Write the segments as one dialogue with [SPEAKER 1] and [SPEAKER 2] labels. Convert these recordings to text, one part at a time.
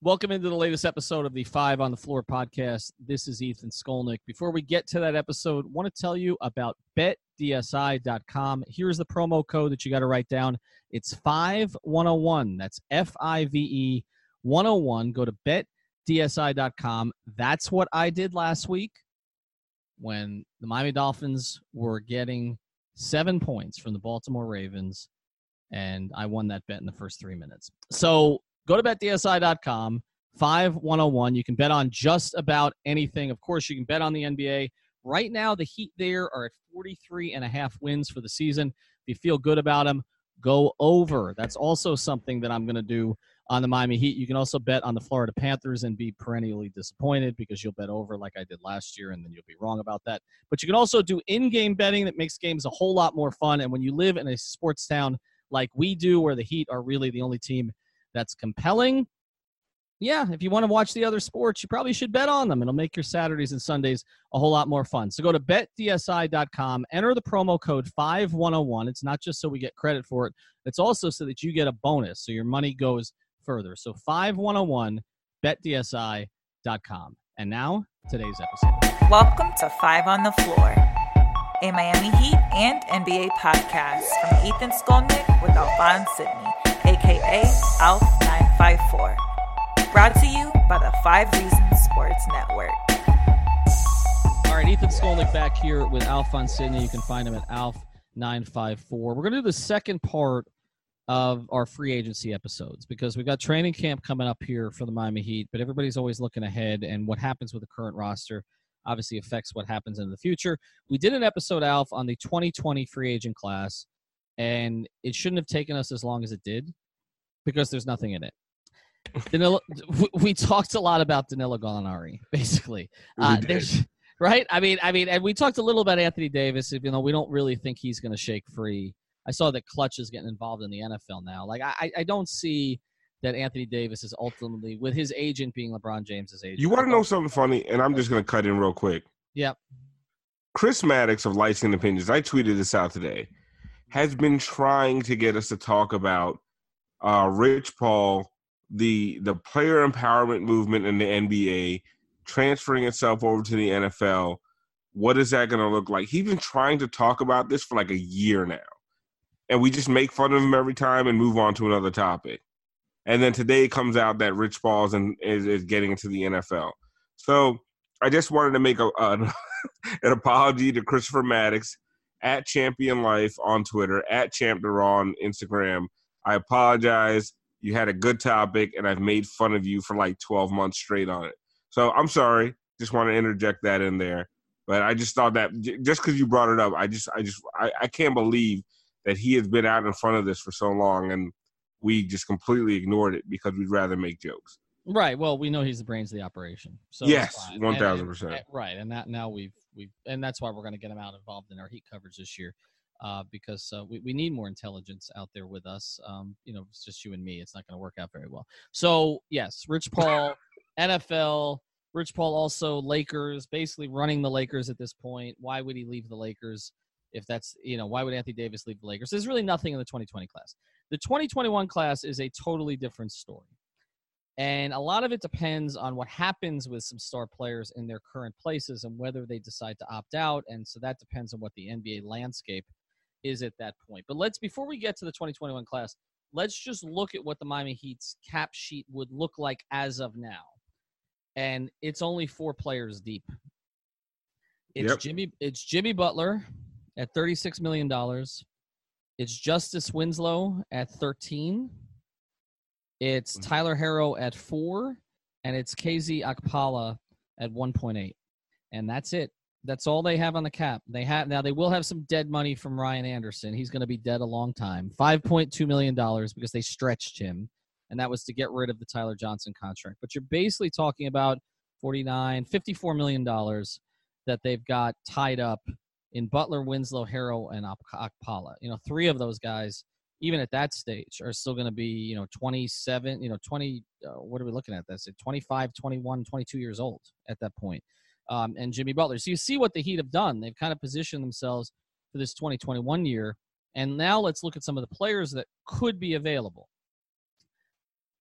[SPEAKER 1] Welcome into the latest episode of the Five on the Floor podcast. This is Ethan Skolnick. Before we get to that episode, I want to tell you about betdsi.com. Here's the promo code that you got to write down. It's 5101. That's F I V E 101. Go to betdsi.com. That's what I did last week when the Miami Dolphins were getting seven points from the Baltimore Ravens, and I won that bet in the first three minutes. So go to betdsi.com 5101 you can bet on just about anything. Of course you can bet on the nba right now the heat there are at 43 and a half wins for the season. If you feel good about them go over. That's also something that i'm going to do on the miami heat. You can also bet on the florida panthers and be perennially disappointed because you'll bet over like i did last year and then you'll be wrong about that. But you can also do in-game betting that makes games a whole lot more fun. And when you live in a sports town like we do where the heat are really the only team that's compelling. Yeah, if you want to watch the other sports, you probably should bet on them. It'll make your Saturdays and Sundays a whole lot more fun. So go to betdsi.com, enter the promo code 5101. It's not just so we get credit for it, it's also so that you get a bonus so your money goes further. So 5101 betdsi.com. And now, today's episode.
[SPEAKER 2] Welcome to Five on the Floor, a Miami Heat and NBA podcast from Ethan Skolnick with Alphonse Sidney aka ALF954. Brought to you by the Five Reasons Sports Network.
[SPEAKER 1] All right, Ethan Skolnick back here with Alphonse Sidney. You can find him at ALF954. We're going to do the second part of our free agency episodes because we've got training camp coming up here for the Miami Heat, but everybody's always looking ahead, and what happens with the current roster obviously affects what happens in the future. We did an episode, Alf, on the 2020 free agent class and it shouldn't have taken us as long as it did because there's nothing in it. Danilo, we talked a lot about Danilo Gallinari, basically. Uh, right? I mean, I mean, and we talked a little about Anthony Davis. You know, we don't really think he's going to shake free. I saw that Klutch is getting involved in the NFL now. Like, I, I don't see that Anthony Davis is ultimately with his agent being LeBron James's agent.
[SPEAKER 3] You want to know something funny? And I'm just going to cut in real quick.
[SPEAKER 1] Yep.
[SPEAKER 3] Chris Maddox of Light Skin Opinions. I tweeted this out today has been trying to get us to talk about uh, Rich Paul, the the player empowerment movement in the NBA, transferring itself over to the NFL. What is that going to look like? He's been trying to talk about this for like a year now, and we just make fun of him every time and move on to another topic. And then today it comes out that Rich Paul's and is, is getting into the NFL. So I just wanted to make a, a an apology to Christopher Maddox at Champion Life on Twitter, at Champ on Instagram. I apologize. You had a good topic, and I've made fun of you for like 12 months straight on it. So I'm sorry. Just want to interject that in there. But I just thought that just because you brought it up, I just, I just, I, I can't believe that he has been out in front of this for so long, and we just completely ignored it because we'd rather make jokes.
[SPEAKER 1] Right. Well, we know he's the brains of the operation. So
[SPEAKER 3] yes, one thousand percent.
[SPEAKER 1] Right, and that now we've we've and that's why we're going to get him out involved in our heat coverage this year, uh, because uh, we we need more intelligence out there with us. Um, you know, it's just you and me. It's not going to work out very well. So yes, Rich Paul, NFL. Rich Paul also Lakers, basically running the Lakers at this point. Why would he leave the Lakers? If that's you know why would Anthony Davis leave the Lakers? There's really nothing in the 2020 class. The 2021 class is a totally different story. And a lot of it depends on what happens with some star players in their current places and whether they decide to opt out. And so that depends on what the NBA landscape is at that point. But let's, before we get to the 2021 class, let's just look at what the Miami Heat's cap sheet would look like as of now. And it's only four players deep. It's yep. Jimmy. It's Jimmy Butler at thirty-six million dollars. It's Justice Winslow at thirteen. It's mm-hmm. Tyler Herro at four, and it's KZ Okpala at 1.8. And that's it. That's all they have on the cap. They have now. They will have some dead money from Ryan Anderson. He's going to be dead a long time. Five point two million dollars because they stretched him, and that was to get rid of the Tyler Johnson contract. But you're basically talking about 49, 54 million dollars that they've got tied up in Butler, Winslow, Herro, and Okpala. You know, three of those guys even at that stage are still going to be you know 27 you know 20 uh, what are we looking at that's at 25 21 22 years old at that point um, and jimmy butler so you see what the heat have done they've kind of positioned themselves for this 2021 year and now let's look at some of the players that could be available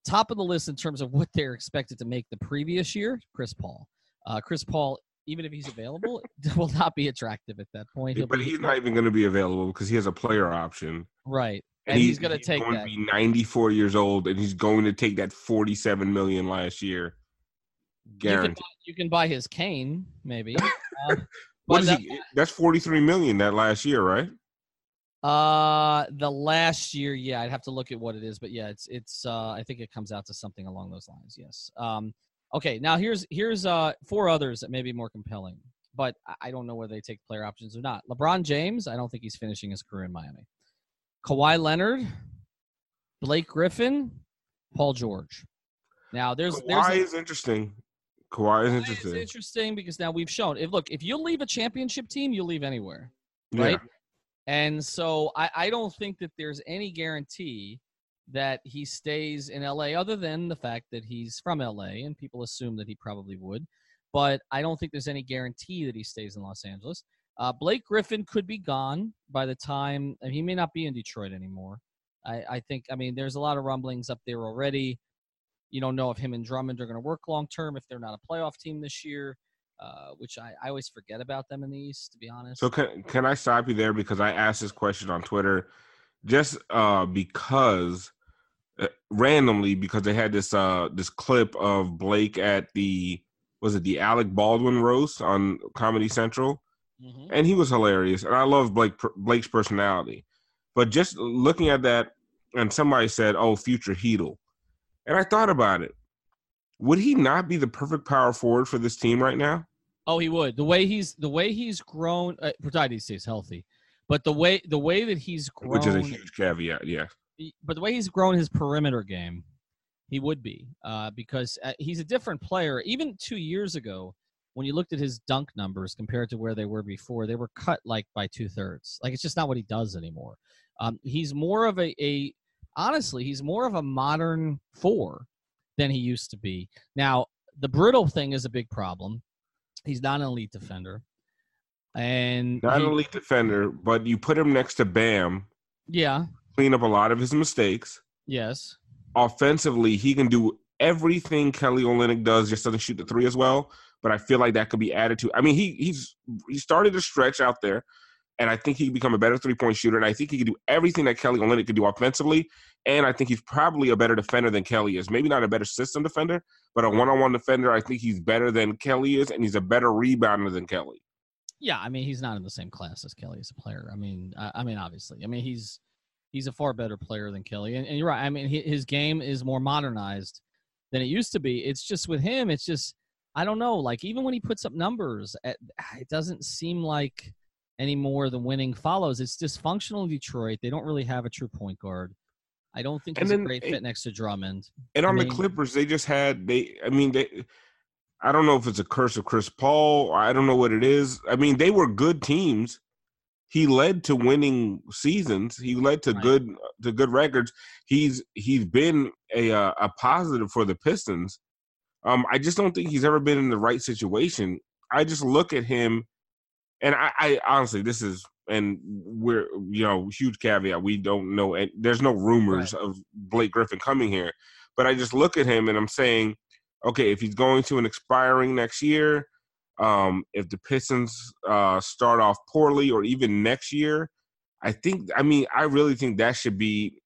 [SPEAKER 1] top of the list in terms of what they're expected to make the previous year, Chris Paul. Uh, Chris Paul, even if he's available, will not be attractive at that point. He'll
[SPEAKER 3] but he's not even going to be available because he has a player option.
[SPEAKER 1] right, and, he's, going to take
[SPEAKER 3] going
[SPEAKER 1] that.
[SPEAKER 3] to be 94 years old, and he's going to take that 47 million last year.
[SPEAKER 1] You can, buy, you can buy his cane, maybe. Uh,
[SPEAKER 3] What is
[SPEAKER 1] that-
[SPEAKER 3] he? That's 43 million that last year, right?
[SPEAKER 1] Uh, the last year, yeah, I'd have to look at what it is, but yeah, it's it's. Uh, I think it comes out to something along those lines. Yes. Um. Okay. Now here's here's uh four others that may be more compelling, but I- don't know whether they take player options or not. LeBron James, I don't think he's finishing his career in Miami. Kawhi Leonard, Blake Griffin, Paul George. Now there's there's a-
[SPEAKER 3] is interesting. Kawhi is interesting.
[SPEAKER 1] It's interesting because now we've shown if look if you leave a championship team, you leave anywhere.
[SPEAKER 3] Yeah.
[SPEAKER 1] right? And so I, I don't think that there's any guarantee that he stays in LA other than the fact that he's from LA and people assume that he probably would. But I don't think there's any guarantee that he stays in Los Angeles. Uh, Blake Griffin could be gone by the time he may not be in Detroit anymore. I, I think I mean there's a lot of rumblings up there already. You don't know if him and Drummond are going to work long term if they're not a playoff team this year, uh, which I, I always forget about them in the East, to be honest.
[SPEAKER 3] So can can I stop you there because I asked this question on Twitter, just uh, because uh, randomly because they had this uh this clip of Blake at the was it the Alec Baldwin roast on Comedy Central,
[SPEAKER 1] Mhm.
[SPEAKER 3] and he was hilarious, and I love Blake Blake's personality, but just looking at that, and somebody said, "Oh, future Heedle," and I thought about it. Would he not be the perfect power forward for this team right now?
[SPEAKER 1] Oh, he would. The way he's the way he's grown, uh, provided he stays healthy, but the way the way that he's grown,
[SPEAKER 3] Which is a huge caveat. Yeah.
[SPEAKER 1] but the way he's grown his perimeter game, he would be uh, because uh, he's a different player. Even two years ago, when you looked at his dunk numbers compared to where they were before, they were cut like by two thirds. Like it's just not what he does anymore. Um, he's more of a, a honestly, he's more of a modern four than he used to be. Now, the brittle thing is a big problem. He's not an elite defender, and
[SPEAKER 3] Not
[SPEAKER 1] he-
[SPEAKER 3] an elite defender, but you put him next to Bam,
[SPEAKER 1] yeah,
[SPEAKER 3] clean up a lot of his mistakes.
[SPEAKER 1] yes,
[SPEAKER 3] Offensively, he can do everything Kelly Olynyk does, just doesn't shoot the three as well. But I feel like that could be added to. I mean, he he's he started to stretch out there, and I think he can become a better three point shooter. And I think he can do everything that Kelly Olynyk could do offensively. And I think he's probably a better defender than Kelly is. Maybe not a better system defender, but a one on one defender. I think he's better than Kelly is, and he's a better rebounder than Kelly.
[SPEAKER 1] Yeah, I mean he's not in the same class as Kelly as a player. I mean, I, I mean obviously, I mean he's he's a far better player than Kelly, and, and you're right. I mean hi- his game is more modernized than it used to be. It's just with him, it's just I don't know. Like even when he puts up numbers, it doesn't seem like anymore the winning follows. It's dysfunctional in Detroit. They don't really have a true point guard. I don't think he's a great
[SPEAKER 3] it-
[SPEAKER 1] fit next to Drummond.
[SPEAKER 3] And
[SPEAKER 1] I
[SPEAKER 3] on
[SPEAKER 1] mean-
[SPEAKER 3] the Clippers, they just had they. I mean, they. I don't know if it's a curse of Chris Paul. Or I don't know what it is. I mean, they were good teams. He led to winning seasons. He led to
[SPEAKER 1] Right.
[SPEAKER 3] good to good records. He's he's been a uh, a positive for the Pistons. Um, I just don't think he's ever been in the right situation. I just look at him, and I, I honestly, this is and we're you know huge caveat. We don't know, and there's no rumors of Blake Griffin coming here. But I just look at him and I'm saying, okay, if he's going to an expiring next year, um, if the Pistons uh, start off poorly or even next year, I think, I mean, I really think that should be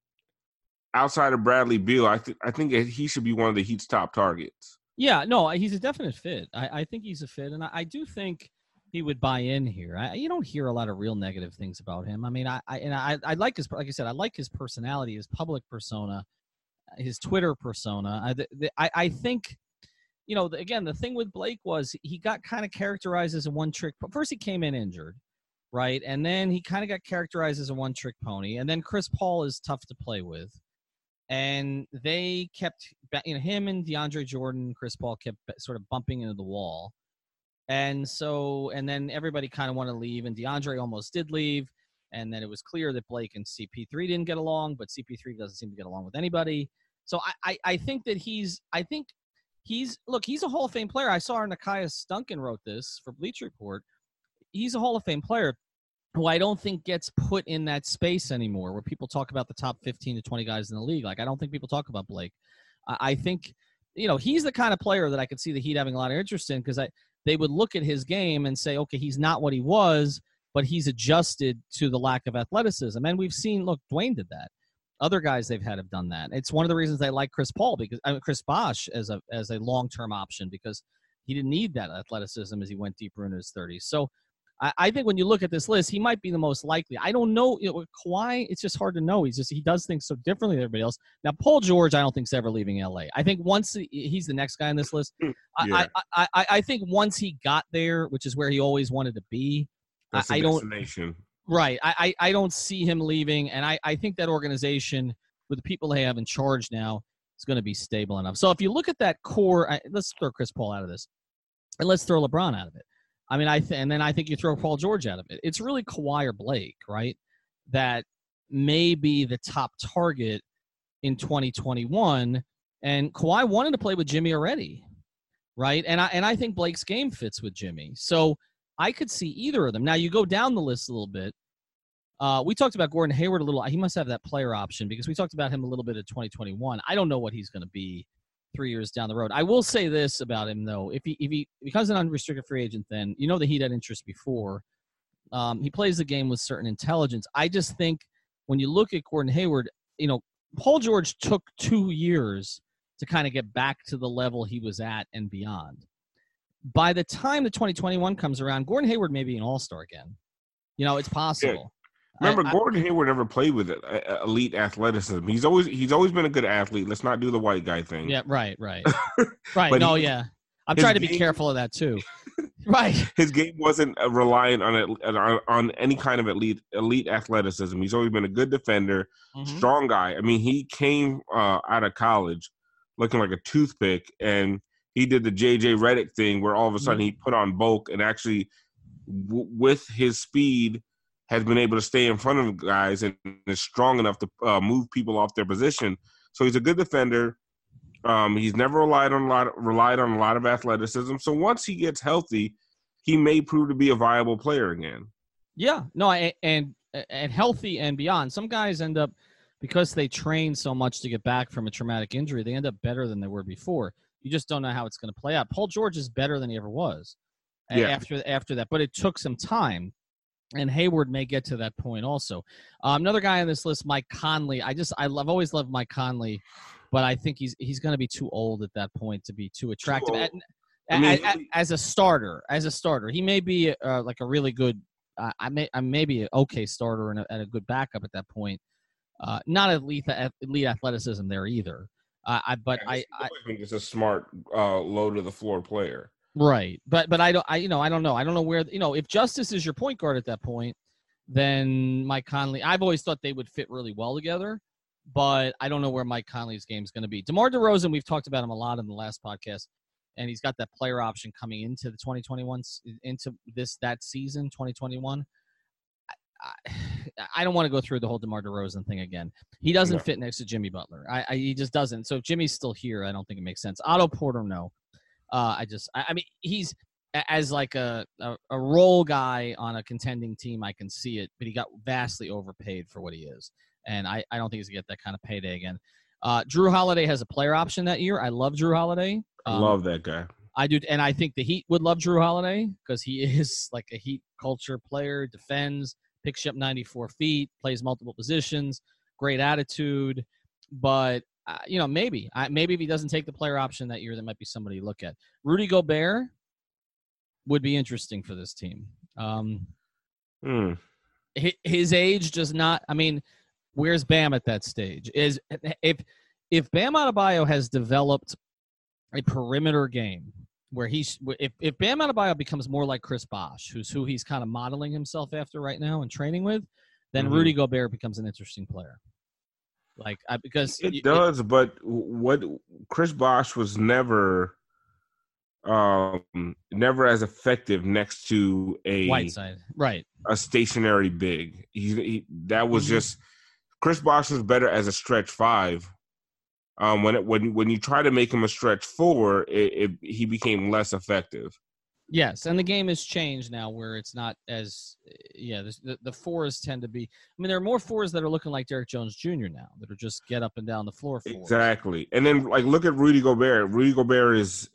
[SPEAKER 3] outside of Bradley Beal. I, th- I think he should be one of the Heat's top targets.
[SPEAKER 1] Yeah, no, he's a definite fit. I, I think he's a fit, and I, I do think he would buy in here. I, you don't hear a lot of real negative things about him. I mean, I, I and I, I like his, like I said, I like his personality, his public persona, his Twitter persona. I, the, I, I think, you know, again, the thing with Blake was he got kind of characterized as a one trick. But first, he came in injured, right, and then he kind of got characterized as a one trick pony. And then Chris Paul is tough to play with and they kept you know him and DeAndre Jordan, Chris Paul kept sort of bumping into the wall, and so and then everybody kind of wanted to leave, and DeAndre almost did leave, and then it was clear that Blake and CP3 didn't get along, but CP3 doesn't seem to get along with anybody. So I I, I think that he's I think he's look he's a Hall of Fame player. I saw Nekias Duncan wrote this for Bleach Report. He's a Hall of Fame player who I don't think gets put in that space anymore where people talk about the top 15 to 20 guys in the league. Like, I don't think people talk about Blake. I, I think you know he's the kind of player that I could see the Heat having a lot of interest in because I they would look at his game and say, okay, he's not what he was, but he's adjusted to the lack of athleticism. And we've seen, look, Dwyane did that. Other guys they've had have done that. It's one of the reasons they like Chris Paul because I mean, Chris Bosh as a as a long term option because he didn't need that athleticism as he went deeper into his 30s. So I, I, think when you look at this list, he might be the most likely. I don't know. You know, Kawhi, it's just hard to know. He's just he does things so differently than everybody else. Now, Paul George, I don't think is ever leaving LA. I think once he's the next guy on this list, hmm. yeah. I, I, I, I think once he got there, which is where he always wanted to be,
[SPEAKER 3] That's I, I don't.
[SPEAKER 1] Right. I, I, I don't see him leaving, and I, I think that organization with the people they have in charge now is going to be stable enough. So if you look at that core, let's throw Chris Paul out of this, and let's throw LeBron out of it. I mean, I th- and then I think you throw Paul George out of it. It's really Kawhi or Blake, right? That may be the top target in 2021. And Kawhi wanted to play with Jimmy already, right? And I and I think Blake's game fits with Jimmy. So I could see either of them. Now you go down the list a little bit. Uh, we talked about Gordon Hayward a little. He must have that player option because we talked about him a little bit in 2021. I don't know what he's going to be three years down the road. I will say this about him though: if he if he becomes an unrestricted free agent, then you know that he'd had interest before. Um, he plays the game with certain intelligence. I just think when you look at Gordon Hayward, you know, Paul George took two years to kind of get back to the level he was at and beyond. By the time the 2021 comes around, Gordon Hayward may be an all star again. You know, it's possible.
[SPEAKER 3] Remember, I, Gordon Hayward never played with elite athleticism. He's always he's always been a good athlete. Let's not do the white guy thing.
[SPEAKER 1] Yeah, right, right, right. no, he, yeah. I'm trying to be careful of that too. right.
[SPEAKER 3] His game wasn't uh, reliant on it on any kind of elite elite athleticism. He's always been a good defender, mm-hmm. strong guy. I mean, he came uh, out of college looking like a toothpick, and he did the JJ Redick thing where all of a sudden mm-hmm. he put on bulk and actually, w- with his speed has been able to stay in front of guys and is strong enough to uh, move people off their position. So he's a good defender. Um, he's never relied on a lot of, relied on a lot of athleticism. So once he gets healthy, he may prove to be a viable player again.
[SPEAKER 1] Yeah, no, and and healthy and beyond. Some guys end up because they train so much to get back from a traumatic injury. They end up better than they were before. You just don't know how it's going to play out. Paul George is better than he ever was yeah. after after that, but it took some time and Hayward may get to that point also. Um, another guy on this list, Mike Conley. I just I love always loved Mike Conley, but I think he's he's going to be too old at that point to be too attractive. Too I mean, as, as, a starter, as a starter, he may be uh, like a really good. Uh, I may I may be an okay starter and a, and a good backup at that point. Uh, not elite elite athleticism there either. Uh, I but yeah, I, I,
[SPEAKER 3] think it's a smart uh, low to the floor player.
[SPEAKER 1] Right. But but I don't I you know, I don't know. I don't know where you know, if Justice is your point guard at that point, then Mike Conley I've always thought they would fit really well together, but I don't know where Mike Conley's game is going to be. DeMar DeRozan, we've talked about him a lot in the last podcast, and he's got that player option coming into the 2021 into this that season 2021. I, I don't want to go through the whole DeMar DeRozan thing again. He doesn't fit next to Jimmy Butler. I, I, he just doesn't. So if Jimmy's still here, I don't think it makes sense. Otto Porter, no. Uh, I just, I, I, mean, he's as like a, a, a role guy on a contending team. I can see it, but he got vastly overpaid for what he is, and I, I don't think he's gonna get that kind of payday again. Uh, Jrue Holiday has a player option that year. I love Jrue Holiday.
[SPEAKER 3] Um, love that guy.
[SPEAKER 1] I do, and I think the Heat would love Jrue Holiday because he is like a Heat culture player. Defends, picks you up 94 feet, plays multiple positions, great attitude. But uh, you know, maybe, uh, maybe if he doesn't take the player option that year, that might be somebody to look at. Rudy Gobert would be interesting for this team. Um,
[SPEAKER 3] hmm.
[SPEAKER 1] his, age does not. I mean, where's Bam at that stage? Is if if Bam Adebayo has developed a perimeter game where he's if if Bam Adebayo becomes more like Chris Bosh, who's who he's kind of modeling himself after right now and training with, then mm-hmm. Rudy Gobert becomes an interesting player. Like I, because
[SPEAKER 3] it you, does, it, but what Chris Bosh was never, um, never as effective next to a
[SPEAKER 1] Whiteside, right?
[SPEAKER 3] A stationary big. He, he that was mm-hmm. just Chris Bosh was better as a stretch five. Um, when it, when when you try to make him a stretch four, it, it he became less effective.
[SPEAKER 1] Yes, and the game has changed now where it's not as yeah. The, the fours tend to be. I mean, there are more fours that are looking like Derrick Jones Jr. now that are just get up and down the floor. Fours.
[SPEAKER 3] Exactly, and then like look at Rudy Gobert. Rudy Gobert is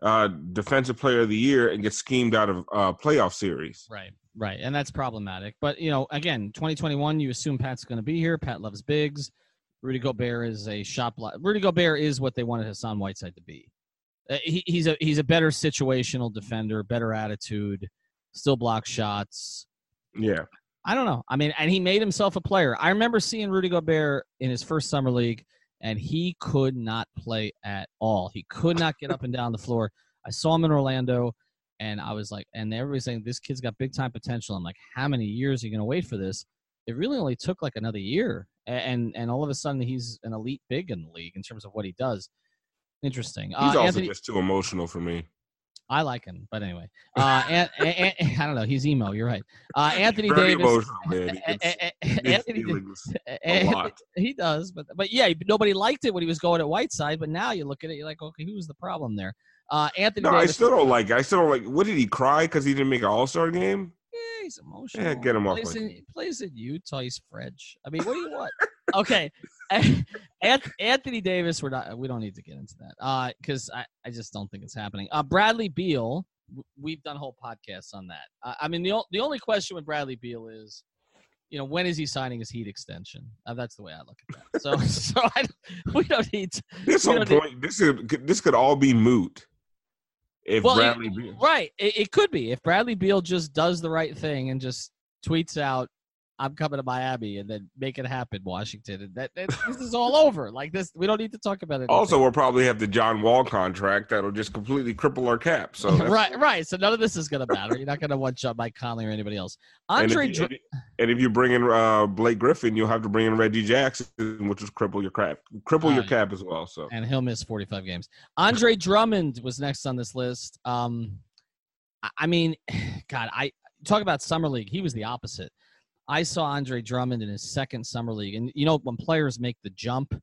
[SPEAKER 3] uh, defensive player of the year and gets schemed out of uh, playoff series.
[SPEAKER 1] Right, right, and that's problematic. But you know, again, 2021, you assume Pat's going to be here. Pat loves bigs. Rudy Gobert is a shot block. Rudy Gobert is what they wanted Hassan Whiteside to be. Uh, he, he's a he's a better situational defender, better attitude, still block shots.
[SPEAKER 3] Yeah.
[SPEAKER 1] I don't know. I mean, and he made himself a player. I remember seeing Rudy Gobert in his first summer league, and he could not play at all. He could not get up and down the floor. I saw him in Orlando, and I was like, and everybody's saying this kid's got big time potential. I'm like, how many years are you going to wait for this? It really only took like another year, and and all of a sudden he's an elite big in the league in terms of what he does. Interesting.
[SPEAKER 3] He's
[SPEAKER 1] Uh,
[SPEAKER 3] also
[SPEAKER 1] Anthony,
[SPEAKER 3] just too emotional for me.
[SPEAKER 1] I like him, but anyway, uh, and, and, and- I don't know. He's emo. You're right. Uh, Anthony
[SPEAKER 3] Very
[SPEAKER 1] Davis.
[SPEAKER 3] emotional, man. He gets-
[SPEAKER 1] a-
[SPEAKER 3] he
[SPEAKER 1] a-
[SPEAKER 3] gets
[SPEAKER 1] Anthony,
[SPEAKER 3] feelings a
[SPEAKER 1] An-
[SPEAKER 3] lot.
[SPEAKER 1] he does, but but yeah, nobody liked it when he was going at Whiteside. But now you look at it, you're like, okay, who was the problem there? Uh, Anthony
[SPEAKER 3] No, I still don't like. it. I still don't like. What did he cry because he didn't make an All Star game?
[SPEAKER 1] yeah, he's emotional.
[SPEAKER 3] Yeah, get him off
[SPEAKER 1] plays in, plays in Utah. He's French. I mean, what do you want? okay, An- Anthony Davis. We're not. We don't need to get into that. Uh, because I I just don't think it's happening. Uh, Bradley Beal. We've done whole podcasts on that. Uh, I mean, the the only question with Bradley Beal is, you know, when is he signing his Heat extension? Uh, that's the way I look at that. So, so I, don't- we don't need. To,
[SPEAKER 3] This whole
[SPEAKER 1] don't need-
[SPEAKER 3] This could this could all be moot if
[SPEAKER 1] Well,
[SPEAKER 3] Bradley.
[SPEAKER 1] it-
[SPEAKER 3] Beal-
[SPEAKER 1] right. It, it could be if Bradley Beal just does the right thing and just tweets out, "I'm coming to Miami," and then make it happen, Washington. And that, that this is all over. Like this, we don't need to talk about it.
[SPEAKER 3] Also, we'll probably have the John Wall contract that'll just completely cripple our cap. So
[SPEAKER 1] right, right. So none of this is going to matter. You're not going to want shot Mike Conley or anybody else.
[SPEAKER 3] And
[SPEAKER 1] Andre,
[SPEAKER 3] if, you,
[SPEAKER 1] Dr-
[SPEAKER 3] and if you bring in uh, Blake Griffin, you'll have to bring in Reggie Jackson, which will cripple your cap, cripple your
[SPEAKER 1] Uh,
[SPEAKER 3] cap as well. So
[SPEAKER 1] and he'll miss 45 games. Andre Drummond was next on this list. Um, I- I mean, God, I talk about summer league. He was the opposite. I saw Andre Drummond in his second summer league, and you know when players make the jump,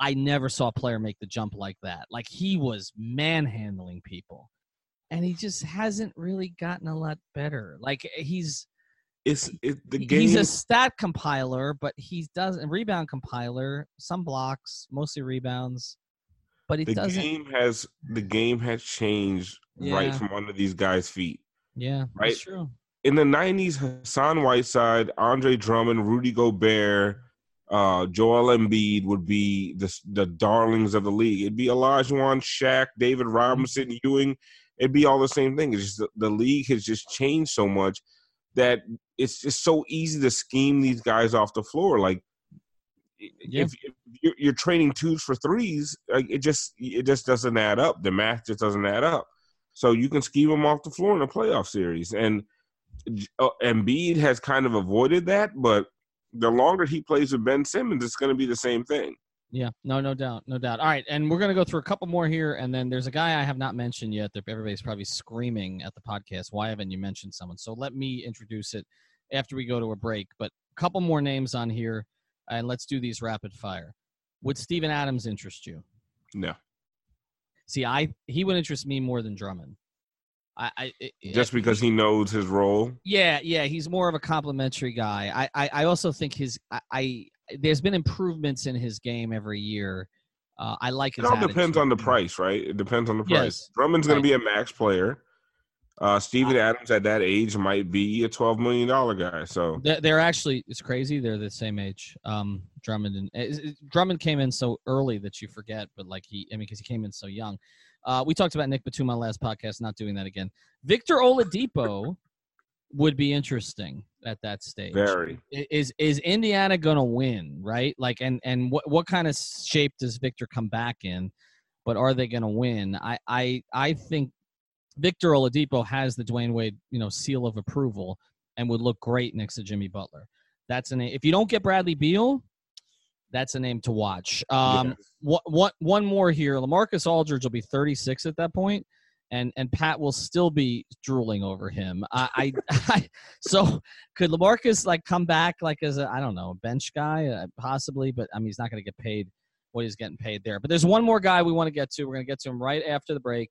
[SPEAKER 1] I never saw a player make the jump like that. Like he was manhandling people, and he just hasn't really gotten a lot better. Like he's
[SPEAKER 3] it's it, the game.
[SPEAKER 1] he's a stat compiler, but he doesn't rebound compiler. Some blocks, mostly rebounds, but he
[SPEAKER 3] the
[SPEAKER 1] doesn't.
[SPEAKER 3] game has the game has changed right from under these guys' feet.
[SPEAKER 1] Yeah,
[SPEAKER 3] Right?
[SPEAKER 1] That's true.
[SPEAKER 3] In the '90s, Hassan Whiteside, Andre Drummond, Rudy Gobert, uh, Joel Embiid would be the the darlings of the league. It'd be Olajuwon, Shaq, David Robinson, Ewing. It'd be all the same thing. It's just the, the league has just changed so much that it's just so easy to scheme these guys off the floor. Like
[SPEAKER 1] Yeah.
[SPEAKER 3] if, if you're, you're trading twos for threes, like it just it just doesn't add up. The math just doesn't add up. So you can scheme them off the floor in a playoff series, and uh, Embiid has kind of avoided that. But the longer he plays with Ben Simmons, it's going to be the same thing.
[SPEAKER 1] Yeah, no, no doubt, no doubt. All right, and we're gonna go through a couple more here, and then there's a guy I have not mentioned yet that everybody's probably screaming at the podcast. Why haven't you mentioned someone? So let me introduce it after we go to a break. But a couple more names on here, and let's do these rapid fire. Would Steven Adams interest you?
[SPEAKER 3] No,
[SPEAKER 1] See, I he would interest me more than Drummond. I, I it-
[SPEAKER 3] just because he knows his role.
[SPEAKER 1] Yeah, yeah, he's more of a complimentary guy. I, I, I also think his, I, I, there's been improvements in his game every year. Uh, I like
[SPEAKER 3] It all depends on the price, right? It depends on the price.
[SPEAKER 1] Yes.
[SPEAKER 3] Drummond's going to be a max player. Uh, Steven Adams at that age might be a twelve million dollar guy. So
[SPEAKER 1] They're, actually, it's crazy. They're the same age. Um, Drummond and is- Drummond came in so early that you forget, but like he, I mean, because he came in so young. Uh, we talked about Nic Batum on last podcast. Not doing that again. Victor Oladipo would be interesting at that stage.
[SPEAKER 3] very.
[SPEAKER 1] Is is Indiana gonna win, right? Like, and and what what kind of shape does Victor come back in? But are they gonna win? I I I think Victor Oladipo has the Dwyane Wade you know seal of approval and would look great next to Jimmy Butler. That's a name. If you don't get Bradley Beal, that's a name to watch. Um,
[SPEAKER 3] Yes.
[SPEAKER 1] what what one more here? Lamarcus Aldridge will be 36 at that point, and and Pat will still be drooling over him. I, I, I so could Lamarcus like come back like as a I don't know a bench guy uh, possibly, but I mean he's not going to get paid what he's getting paid there. But there's one more guy we want to get to. We're going to get to him right after the break.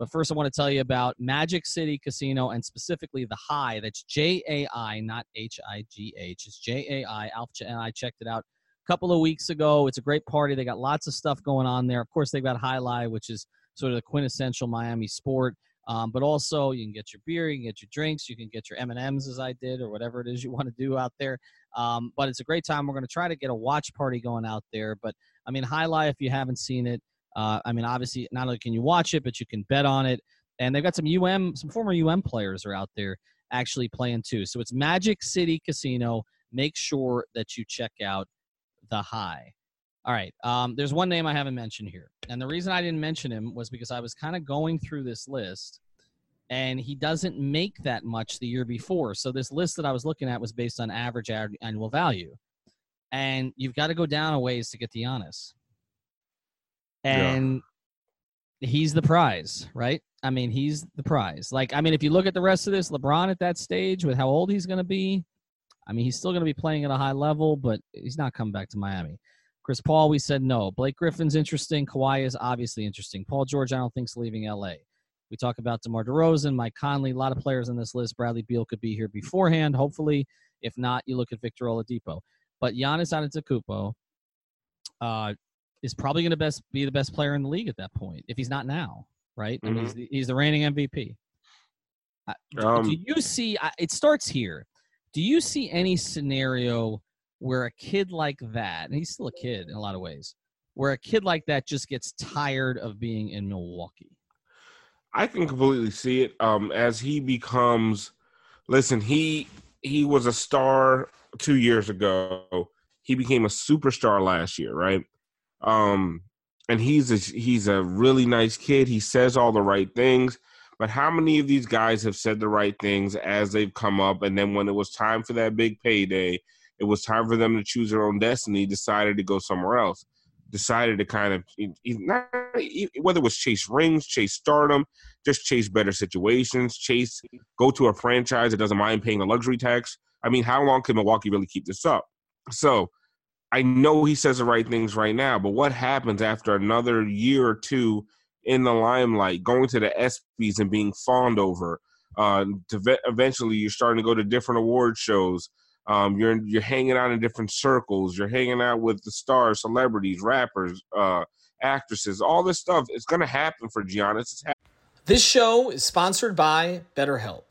[SPEAKER 1] But first, I want to tell you about Magic City Casino and specifically the Jai. That's J A I, not H I G H. It's J A I. Alpha, and I checked it out a couple of weeks ago. It's a great party. They got lots of stuff going on there. Of course, they've got Jai Alai, which is sort of the quintessential Miami sport. Um, but also, you can get your beer, you can get your drinks, you can get your M and M's as I did, or whatever it is you want to do out there. Um, but it's a great time. We're going to try to get a watch party going out there. But I mean, Jai Alai, if you haven't seen it, uh, I mean, obviously, not only can you watch it, but you can bet on it. And they've got some UM, some former UM players are out there actually playing too. So it's Magic City Casino. Make sure that you check out the Jai. All right. Um, there's one name I haven't mentioned here. And the reason I didn't mention him was because I was kind of going through this list and he doesn't make that much the year before. So this list that I was looking at was based on average annual value. And you've got to go down a ways to get the Giannis and yeah. he's the prize, right? I mean, he's the prize. Like, I mean, if you look at the rest of this, LeBron at that stage with how old he's going to be, I mean, he's still going to be playing at a high level, but he's not coming back to Miami. Chris Paul, we said no. Blake Griffin's interesting. Kawhi is obviously interesting. Paul George, I don't think's leaving LA. We talk about DeMar DeRozan, Mike Conley, a lot of players on this list. Bradley Beal could be here beforehand, hopefully. If not, you look at Victor Oladipo. But Giannis Antetokounmpo, uh, is probably going to best be the best player in the league at that point if he's not now, right? Mm-hmm. I mean, he's, mm-hmm. the, he's the reigning MVP. Um, do you see? It starts here. Do you see any scenario where a kid like that, and he's still a kid in a lot of ways, where a kid like that just gets tired of being in Milwaukee?
[SPEAKER 3] I can completely see it. Um, as he becomes, listen, he he was a star two years ago. He became a superstar last year, right? Um, and he's a, he's a really nice kid. He says all the right things. But how many of these guys have said the right things as they've come up, and then when it was time for that big payday, it was time for them to choose their own destiny, decided to go somewhere else, decided to kind of not whether it was chase rings, chase stardom, just chase better situations, chase go to a franchise that doesn't mind paying a luxury tax. I mean, how long can Milwaukee really keep this up? So I know he says the right things right now, but what happens after another year or two in the limelight, going to the ESPYS and being fawned over? Uh, ve- eventually, you're starting to go to different award shows. Um, you're you're hanging out in different circles. You're hanging out with the stars, celebrities, rappers, uh, actresses. All this stuff is going to happen for Giannis.
[SPEAKER 4] This show is sponsored by BetterHelp.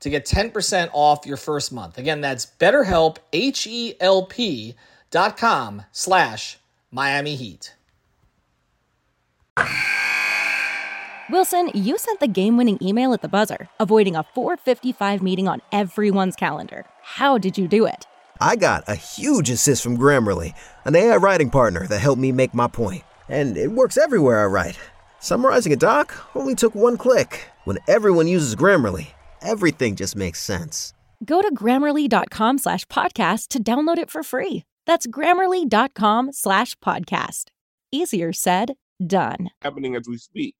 [SPEAKER 4] to get 10% off your first month. Again, that's betterhelp, H-E-L-P dot com slash Miami Heat.
[SPEAKER 5] Wilson, you sent the game-winning email at the buzzer, avoiding a 455 meeting on everyone's calendar. How did you do it?
[SPEAKER 6] I got a huge assist from Grammarly, an AI writing partner that helped me make my point. And it works everywhere I write. Summarizing a doc only took one click. When everyone uses Grammarly, everything just makes sense.
[SPEAKER 5] Go to grammarly.com slash podcast to download it for free. That's grammarly.com slash podcast. Easier said, done.
[SPEAKER 3] Happening as we speak.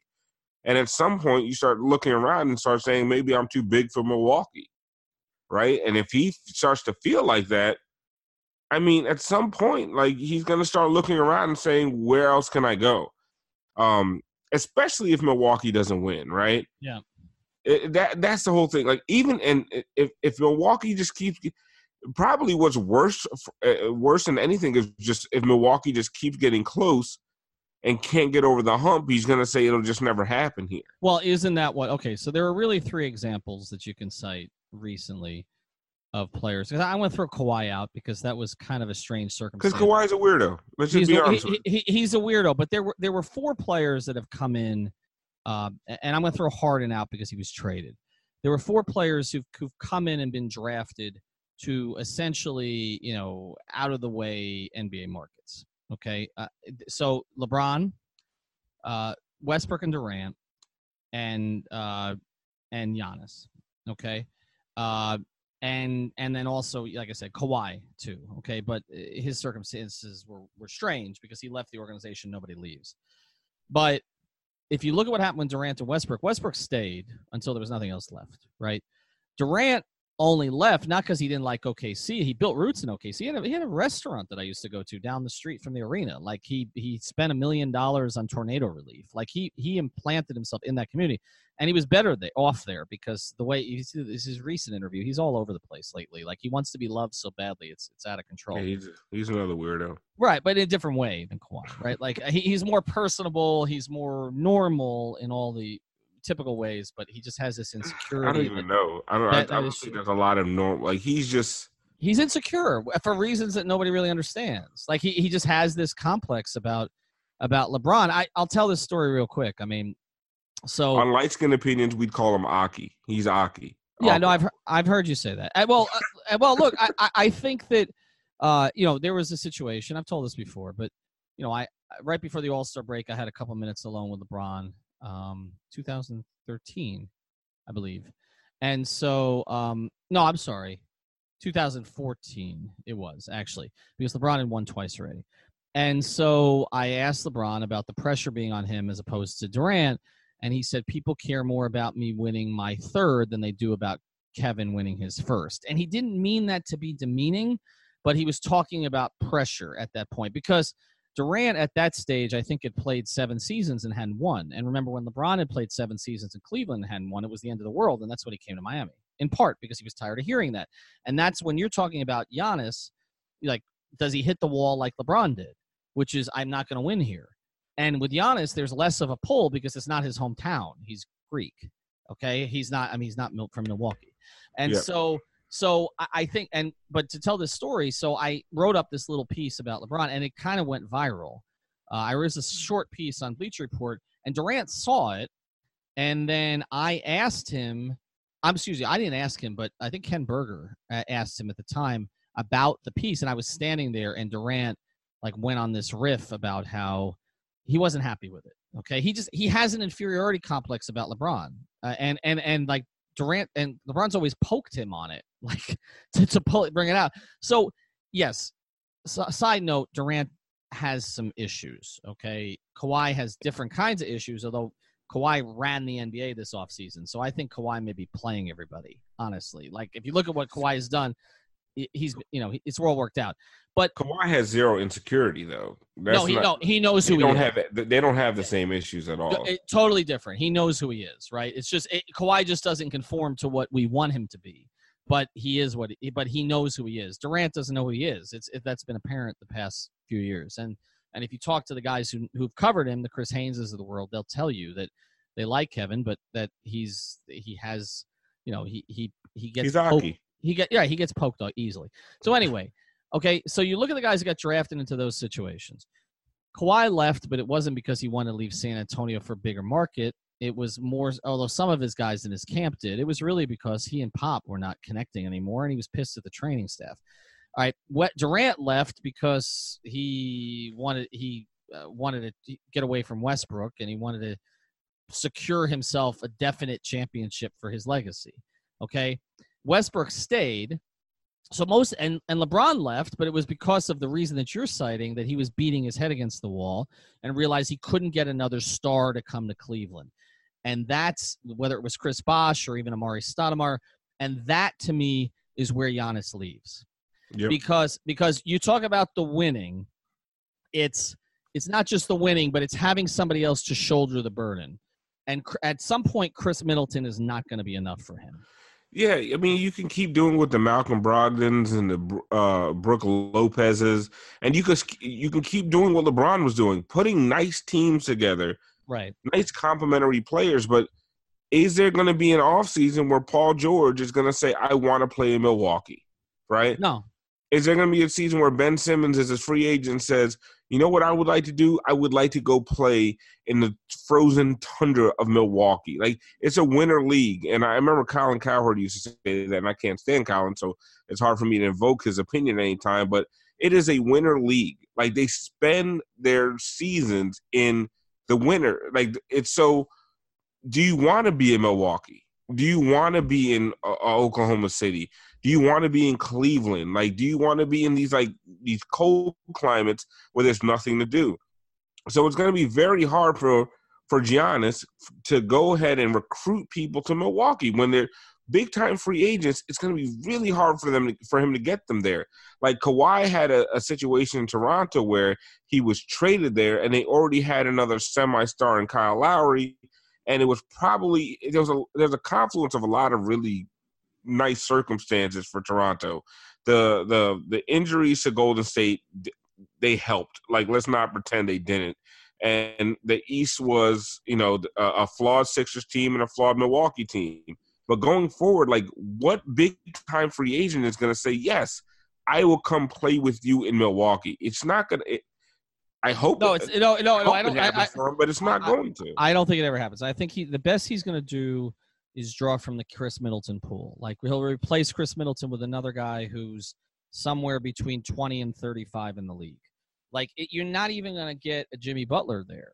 [SPEAKER 3] And at some point, you start looking around and start saying, maybe I'm too big for Milwaukee. Right. And if he starts to feel like that, I mean, at some point, like he's going to start looking around and saying, where else can I go? Um, especially if Milwaukee doesn't win, right?
[SPEAKER 1] Yeah.
[SPEAKER 3] It, that that's the whole thing. Like even and if if Milwaukee just keeps probably what's worse uh, worse than anything is just if Milwaukee just keeps getting close and can't get over the hump, he's going to say it'll just never happen here.
[SPEAKER 1] Well, isn't that what? Okay, so there are really three examples that you can cite recently of players. I want to throw Kawhi out because that was kind of a strange circumstance. Because.
[SPEAKER 3] Kawhi's a weirdo. Let's just
[SPEAKER 1] he's,
[SPEAKER 3] be
[SPEAKER 1] a,
[SPEAKER 3] honest.
[SPEAKER 1] he- he- he's a weirdo, but there were there were four players that have come in, uh, and I'm going to throw Harden out because he was traded. There were four players who've, who've come in and been drafted to essentially, you know, out of the way NBA markets. Okay, uh, so LeBron, uh, Westbrook, and Durant, and uh, and Giannis. Okay, uh, and and then also like I said, Kawhi too. Okay, but uh, his circumstances were were strange because he left the organization. Nobody leaves, but if you look at what happened when Durant and Westbrook, Westbrook stayed until there was nothing else left. Right, Durant only left not because he didn't like OKC. He built roots in OKC. He had, a, he had a restaurant that I used to go to down the street from the arena. Like he he spent a million dollars on tornado relief. Like he he implanted himself in that community, and he was better off there because the way you see this is his recent interview. He's all over the place lately. Like he wants to be loved so badly, it's it's out of control.
[SPEAKER 3] Yeah, he's he's another weirdo.
[SPEAKER 1] Right, but in a different way than Kawhi, right? Like he, he's more personable, he's more normal in all the typical ways, but he just has this insecurity.
[SPEAKER 3] I don't even
[SPEAKER 1] that-
[SPEAKER 3] know. I don't.
[SPEAKER 1] that-
[SPEAKER 3] I, I don't think there's a lot of normal. Like he's just.
[SPEAKER 1] He's insecure for reasons that nobody really understands. Like he, he just has this complex about about LeBron. I, I'll tell this story real quick. I mean, so
[SPEAKER 3] On light skin opinions, we'd call him Aki. He's Aki.
[SPEAKER 1] Yeah, no, I've I've heard you say that. Uh, well, uh, uh, well, look, I, I I think that uh, you know there was a situation. I've told this before, but you know, I right before the All Star break, I had a couple minutes alone with LeBron, um, 2013, I believe, and so um, no, I'm sorry, 2014 it was actually because LeBron had won twice already, and so I asked LeBron about the pressure being on him as opposed to Durant, and he said people care more about me winning my third than they do about Kevin winning his first. And he didn't mean that to be demeaning, but he was talking about pressure at that point because Durant at that stage, I think, had played seven seasons and hadn't won. And remember, when LeBron had played seven seasons in Cleveland and hadn't won, it was the end of the world. And that's when he came to Miami, in part because he was tired of hearing that. And that's when you're talking about Giannis, like, does he hit the wall like LeBron did? Which is, I'm not going to win here. And with Giannis, there's less of a pull because it's not his hometown. He's Greek. Okay. He's not, I mean, he's not from Milwaukee. And
[SPEAKER 3] Yep.
[SPEAKER 1] so, so I, I think, and, but to tell this story, so I wrote up this little piece about LeBron and it kind of went viral. Uh, I wrote a short piece on Bleacher Report and Durant saw it. And then I asked him, I'm excuse me, I didn't ask him, but I think Ken Berger uh, asked him at the time about the piece. And I was standing there and Durant like went on this riff about how he wasn't happy with it. Okay, he just he has an inferiority complex about LeBron, uh, and and and like Durant and LeBron's always poked him on it, like to, to pull it, bring it out. So yes, so, side note, Durant has some issues. Okay, Kawhi has different kinds of issues, although Kawhi ran the NBA this offseason. So I think Kawhi may be playing everybody. Honestly, like if you look at what Kawhi has done, he's you know it's all worked out. But
[SPEAKER 3] Kawhi has zero insecurity though. That's
[SPEAKER 1] no, he
[SPEAKER 3] not,
[SPEAKER 1] no, he knows who he
[SPEAKER 3] don't
[SPEAKER 1] is.
[SPEAKER 3] have they don't have the same issues at all.
[SPEAKER 1] it- totally different. He knows who he is, right? It's just it, Kawhi just doesn't conform to what we want him to be, but he is what. He, but he knows who he is. Durant doesn't know who he is. It's it, that's been apparent the past few years, and and if you talk to the guys who who've covered him, the Chris Hayneses of the world, they'll tell you that they like Kevin, but that he's he has, you know, he he he gets
[SPEAKER 3] He's
[SPEAKER 1] poked- he get yeah he gets poked out easily. So anyway, okay, so you look at the guys who got drafted into those situations. Kawhi left, but it wasn't because he wanted to leave San Antonio for a bigger market. It was more, although some of his guys in his camp did. It was really because he and Pop were not connecting anymore, and he was pissed at the training staff. All right, what Durant left because he wanted he uh, wanted to get away from Westbrook, and he wanted to secure himself a definite championship for his legacy. Okay, Westbrook stayed. So most and and LeBron left, but it was because of the reason that you're citing that he was beating his head against the wall and realized he couldn't get another star to come to Cleveland. And that's whether it was Chris Bosh or even Amar'e Stoudemire, and that to me is where Giannis leaves
[SPEAKER 3] Yep.
[SPEAKER 1] because because you talk about the winning, it's it's not just the winning, but it's having somebody else to shoulder the burden. And at some point, Khris Middleton is not going to be enough for him.
[SPEAKER 3] Yeah, I mean, you can keep doing with the Malcolm Brogdons and the uh, Brook Lopez's, and you could you can keep doing what LeBron was doing, putting nice teams together,
[SPEAKER 1] right?
[SPEAKER 3] Nice complementary players. But is there going to be an off season where Paul George is going to say, "I want to play in Milwaukee"? Right?
[SPEAKER 1] No.
[SPEAKER 3] Is there going to be a season where Ben Simmons, as a free agent, says, you know what I would like to do? I would like to go play in the frozen tundra of Milwaukee. Like it's a winter league, and I remember Colin Cowherd used to say that, and I can't stand Colin, so it's hard for me to invoke his opinion anytime. But it is a winter league. Like they spend their seasons in the winter. Like it's so. Do you want to be in Milwaukee? Do you want to be in uh, Oklahoma City? Do you want to be in Cleveland? Like, do you want to be in these like these cold climates where there's nothing to do? So it's going to be very hard for for Giannis to go ahead and recruit people to Milwaukee when they're big time free agents. It's going to be really hard for them to, for him to get them there. Like Kawhi had a, a situation in Toronto where he was traded there, and they already had another semi star in Kyle Lowry, and it was probably there was a there's a confluence of a lot of really nice circumstances for Toronto. The the the injuries to Golden State they helped. Like let's not pretend they didn't. And the East was, you know, a, a flawed Sixers team and a flawed Milwaukee team. But going forward, like what big time free agent is going to say yes? I will come play with you in Milwaukee. It's not going to. I hope.
[SPEAKER 1] No, it's no, no, no. I don't. I, I,
[SPEAKER 3] him, but it's not
[SPEAKER 1] I,
[SPEAKER 3] going to.
[SPEAKER 1] I don't think it ever happens. I think he the best he's going to do is draw from the Khris Middleton pool. Like he'll replace Khris Middleton with another guy who's somewhere between 20 and 35 in the league. Like it, you're not even going to get a Jimmy Butler there,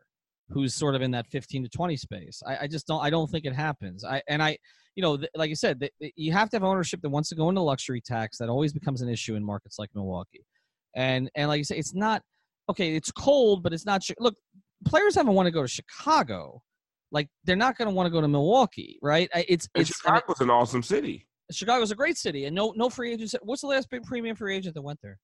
[SPEAKER 1] who's sort of in that 15 to 20 space. I, I just don't. I don't think it happens. I and I, you know, th- like I said, th- you have to have ownership that wants to go into luxury tax. That always becomes an issue in markets like Milwaukee. And and like you say, it's not okay. It's cold, but it's not. Look, players haven't want to go to Chicago like they're not going to want to go to Milwaukee, right? It's
[SPEAKER 3] and
[SPEAKER 1] it's
[SPEAKER 3] Chicago's an awesome city.
[SPEAKER 1] Chicago's a great city, and no no free agents. What's the last big premium free agent that went there?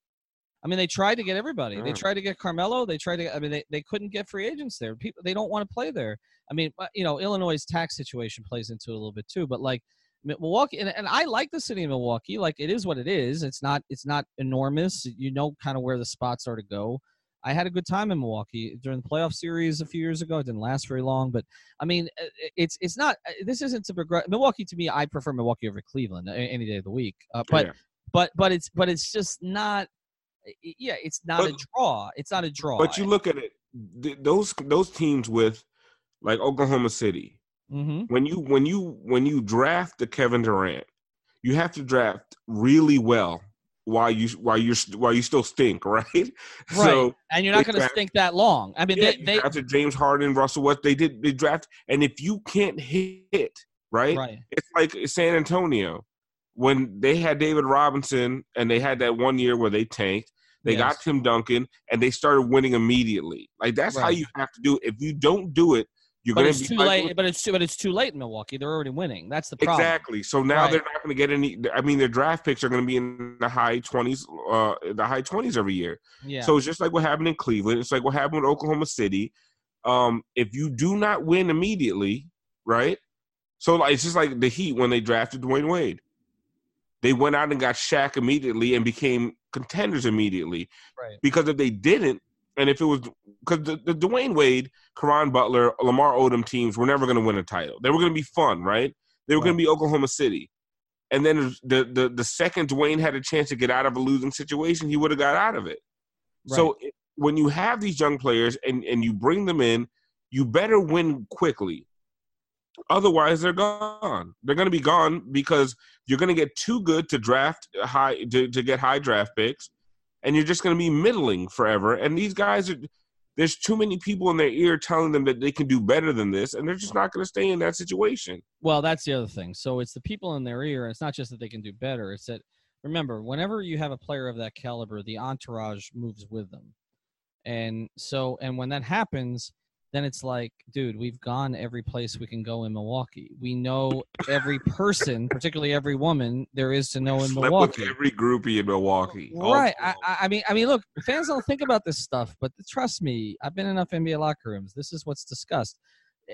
[SPEAKER 1] I mean, they tried to get everybody. They mm. tried to get Carmelo. They tried to. I mean, they, they couldn't get free agents there. People they don't want to play there. I mean, uh, you know, Illinois' tax situation plays into it a little bit too. But like Milwaukee, and, and I like the city of Milwaukee. Like it is what it is. It's not it's not enormous. You know, kind of where the spots are to go. I had a good time in Milwaukee during the playoff series a few years ago. It didn't last very long, but I mean, uh, it's it's not. Uh, this isn't to regret. Milwaukee to me, I prefer Milwaukee over Cleveland any day of the week. Uh, but yeah. but but it's but it's just not. Yeah, it's not but, a draw. It's not a draw.
[SPEAKER 3] But you look at it; those those teams with like Oklahoma City.
[SPEAKER 1] Mm-hmm.
[SPEAKER 3] When you when you when you draft the Kevin Durant, you have to draft really well while you while you while you still stink, right?
[SPEAKER 1] Right. So and you're not going to stink that long. I mean, yeah, they, they
[SPEAKER 3] drafted James Harden, Russell West. They did they draft, and if you can't hit, right?
[SPEAKER 1] Right.
[SPEAKER 3] It's like San Antonio when they had David Robinson, and they had that one year where they tanked. They yes. got Tim Duncan, and they started winning immediately. Like that's right. how you have to do it. If you don't do it, you're
[SPEAKER 1] but
[SPEAKER 3] it's
[SPEAKER 1] too late. But it's too, but it's too late in Milwaukee. They're already winning. That's the problem.
[SPEAKER 3] Exactly. So now right. they're not going to get any. I mean, their draft picks are going to be in the high twenties, uh, the high twenties every year.
[SPEAKER 1] Yeah.
[SPEAKER 3] So it's just like what happened in Cleveland. It's like what happened with Oklahoma City. Um, if you do not win immediately, right? So like, it's just like the Heat when they drafted Dwyane Wade. They went out and got Shaq immediately and became contenders immediately.
[SPEAKER 1] Right.
[SPEAKER 3] Because if they didn't, and if it was because the, the Dwyane Wade, Caron Butler, Lamar Odom teams were never going to win a title. They were going to be fun, right? They were right. going to be Oklahoma City. And then the, the the second Dwyane had a chance to get out of a losing situation, he would have got out of it. Right. So when you have these young players and, and you bring them in, you better win quickly. Otherwise, they're gone. They're going to be gone because you're going to get too good to draft high to, to get high draft picks and you're just going to be middling forever. And these guys are there's too many people in their ear telling them that they can do better than this, and they're just not going to stay in that situation.
[SPEAKER 1] Well, that's the other thing. So it's the people in their ear. It's not just that they can do better. It's that remember, whenever you have a player of that caliber, the entourage moves with them, and so and when that happens, then it's like, dude, we've gone every place we can go in Milwaukee. We know every person, particularly every woman, there is to know in Slept Milwaukee.
[SPEAKER 3] With every groupie in Milwaukee.
[SPEAKER 1] Right. I, I, mean, I mean, look, fans don't think about this stuff, but trust me, I've been in enough NBA locker rooms. This is what's discussed.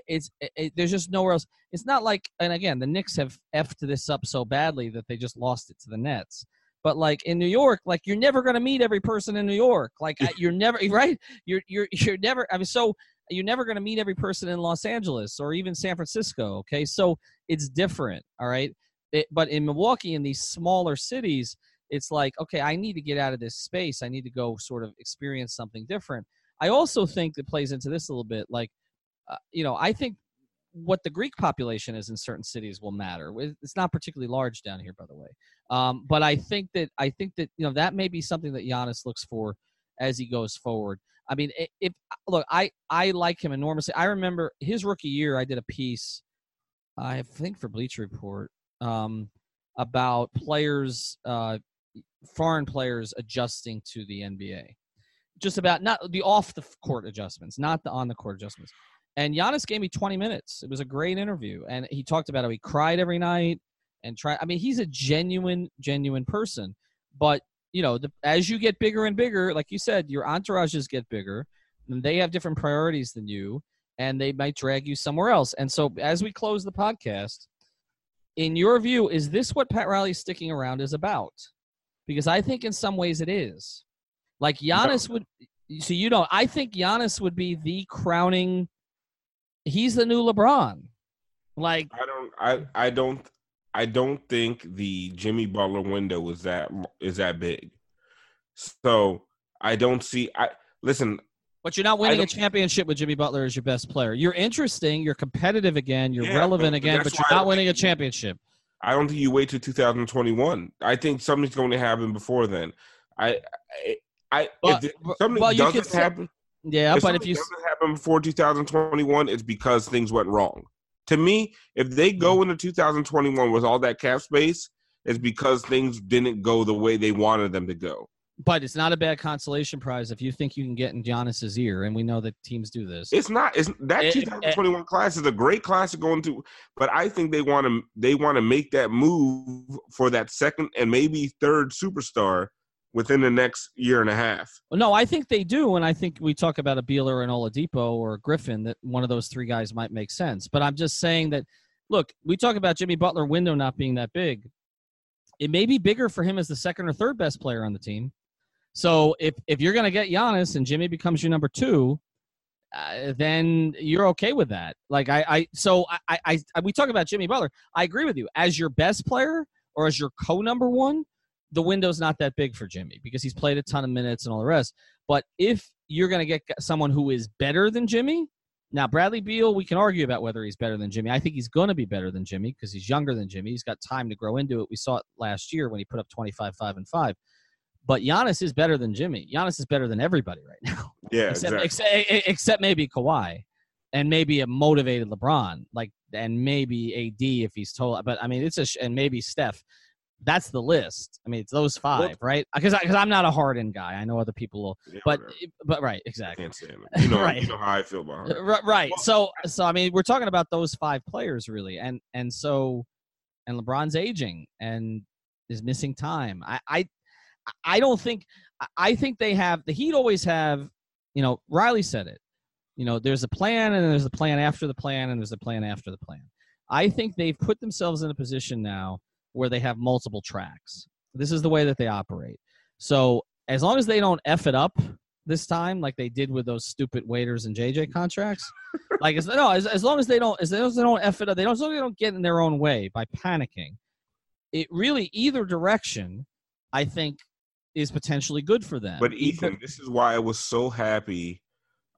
[SPEAKER 1] it's it, it- there's just nowhere else. It's not like, and again, the Knicks have effed this up so badly that they just lost it to the Nets. But like in New York, like you're never going to meet every person in New York. Like you're never right. You're you're you're never. I mean, so you're never going to meet every person in Los Angeles or even San Francisco. Okay, so it's different. All right, it, but in Milwaukee, in these smaller cities, it's like okay, I need to get out of this space. I need to go sort of experience something different. I also think that plays into this a little bit. Like, uh, you know, I think what the Greek population is in certain cities will matter. It's not particularly large down here, by the way. Um, but I think that I think that you know that may be something that Giannis looks for as he goes forward. I mean, if look, I I like him enormously. I remember his rookie year. I did a piece, I think for Bleacher Report, um, about players, uh, foreign players adjusting to the NBA. Just about not the off the court adjustments, not the on the court adjustments. And Giannis gave me 20 minutes. It was a great interview, and he talked about how he cried every night and try. I mean, he's a genuine, genuine person. But you know, the, as you get bigger and bigger, like you said, your entourages get bigger, and they have different priorities than you, and they might drag you somewhere else. And so, as we close the podcast, in your view, is this what Pat Riley sticking around is about? Because I think in some ways it is. Like Giannis would. So you know, I think Giannis would be the crowning. He's the new LeBron. Like
[SPEAKER 3] I don't. I. I don't. I don't think the Jimmy Butler window is that is that big. So I don't see. I listen.
[SPEAKER 1] But you're not winning a championship with Jimmy Butler as your best player. You're interesting. You're competitive again. You're
[SPEAKER 3] Yeah,
[SPEAKER 1] relevant
[SPEAKER 3] but
[SPEAKER 1] again, but you're not winning a championship.
[SPEAKER 3] I don't think you wait till 2021. I think something's going to happen before then. I. I. I
[SPEAKER 1] But-
[SPEAKER 3] if something
[SPEAKER 1] well, you
[SPEAKER 3] doesn't happen,
[SPEAKER 1] Yeah,
[SPEAKER 3] if
[SPEAKER 1] but if you
[SPEAKER 3] doesn't happen before 2021, it's because things went wrong. To me, if they go mm. into 2021 with all that cap space, it's because things didn't go the way they wanted them to go.
[SPEAKER 1] but it's not a bad consolation prize if you think you can get in Giannis's ear, and we know that teams do this.
[SPEAKER 3] It's not. It's that eh, eh,
[SPEAKER 1] It-
[SPEAKER 3] 2021 class is a great class to go into, but I think they want to they want to make that move for that second and maybe third superstar within the next year and a half.
[SPEAKER 1] No, I think they do, and I think we talk about a Beeler and Oladipo or a Griffin that one of those three guys might make sense. But I'm just saying that, look, we talk about Jimmy Butler window not being that big. It may be bigger for him as the second or third best player on the team. So if if you're going to get Giannis and Jimmy becomes your number two, uh, then you're okay with that. Like I, I so I, I, I, we talk about Jimmy Butler. I agree with you. As your best player or as your co number one, the window's not that big for Jimmy because he's played a ton of minutes and all the rest. But if you're going to get someone who is better than Jimmy, now Bradley Beal, we can argue about whether he's better than Jimmy. I think he's going to be better than Jimmy because he's younger than Jimmy. He's got time to grow into it. We saw it last year when he put up 25, 5, and 5. But Giannis is better than Jimmy. Giannis is better than everybody right now
[SPEAKER 3] Yeah,
[SPEAKER 1] except,
[SPEAKER 3] exactly.
[SPEAKER 1] except except maybe Kawhi, and maybe a motivated LeBron, like and maybe AD if he's told. But I mean, it's a sh- and maybe Steph. That's the list. I mean, it's those five, right? Uh, because because I'm not a Harden guy. I know other people will,
[SPEAKER 3] Yeah,
[SPEAKER 1] but
[SPEAKER 3] whatever.
[SPEAKER 1] but right, exactly.
[SPEAKER 3] can't stand it. You know,
[SPEAKER 1] Right.
[SPEAKER 3] you know how I feel about her.
[SPEAKER 1] R- Right. So so I mean, we're talking about those five players really, and and so and LeBron's aging and is missing time. I I I don't think I think they have the Heat always have. You know, Riley said it. You know, there's a plan and there's a plan after the plan and there's a plan after the plan. I think they've put themselves in a position now where they have multiple tracks. This is the way that they operate. So as long as they don't f it up this time, like they did with those stupid waiters and JJ contracts, like as, no, as, as long as they don't, as long as they don't f it up, they don't, as long as they don't get in their own way by panicking. It really either direction, I think, is potentially good for them.
[SPEAKER 3] But Ethan, this is why I was so happy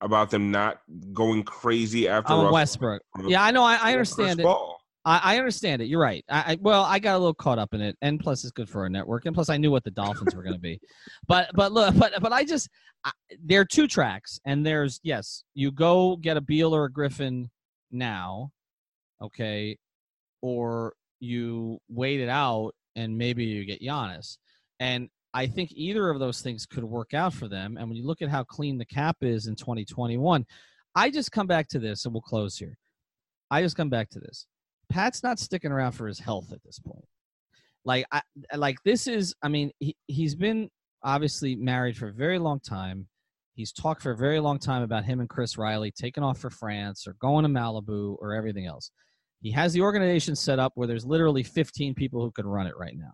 [SPEAKER 3] about them not going crazy after
[SPEAKER 1] oh,
[SPEAKER 3] Russell
[SPEAKER 1] Westbrook. Yeah, I know. I, I understand it.
[SPEAKER 3] Paul.
[SPEAKER 1] I, I understand it. You're right. I, I well, I got a little caught up in it, and plus it's good for our network, and plus I knew what the Dolphins were going to be. But but look, but but I just I, there are two tracks, and there's yes, you go get a Beal or a Griffin now, okay, or you wait it out and maybe you get Giannis, and I think either of those things could work out for them. And when you look at how clean the cap is in 2021, I just come back to this, and we'll close here. I just come back to this. Pat's not sticking around for his health at this point. Like I like this is I mean he he's been obviously married for a very long time. He's talked for a very long time about him and Chris Riley taking off for France or going to Malibu or everything else. He has the organization set up where there's literally 15 people who could run it right now.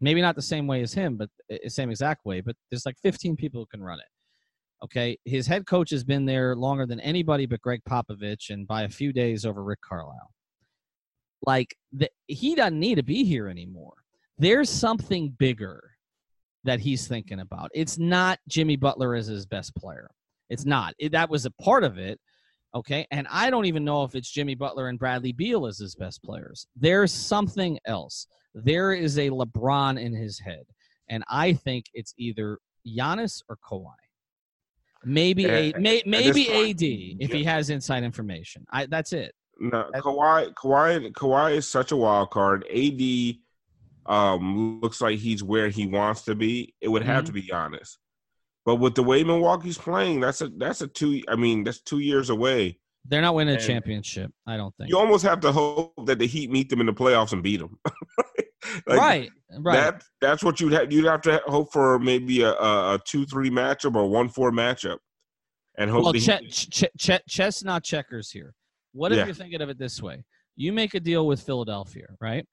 [SPEAKER 1] Maybe not the same way as him, but the same exact way, but there's like 15 people who can run it. Okay. His head coach has been there longer than anybody but Gregg Popovich and by a few days over Rick Carlisle. Like, the, he doesn't need to be here anymore. There's something bigger that he's thinking about. It's not Jimmy Butler as his best player. It's not. It, that was a part of it. Okay. And I don't even know if it's Jimmy Butler and Bradley Beal as his best players. There's something else. There is a LeBron in his head. And I think it's either Giannis or Kawhi. Maybe a, may, maybe AD if he has inside information. I that's it.
[SPEAKER 3] No, Kawhi, Kawhi, Kawhi is such a wild card. AD um, looks like he's where he wants to be. It would have mm-hmm. to be Giannis. But with the way Milwaukee's playing, that's a that's a two. I mean, that's two years away.
[SPEAKER 1] They're not winning and a championship. I don't think.
[SPEAKER 3] You almost have to hope that the Heat meet them in the playoffs and beat them.
[SPEAKER 1] like, right, right.
[SPEAKER 3] That that's what you'd have. You'd have to hope for maybe a, a, a two three matchup or one four matchup, and hope.
[SPEAKER 1] Well, ch- ch- ch- chess not checkers here. What if yeah. you're thinking of it this way? You make a deal with Philadelphia, right?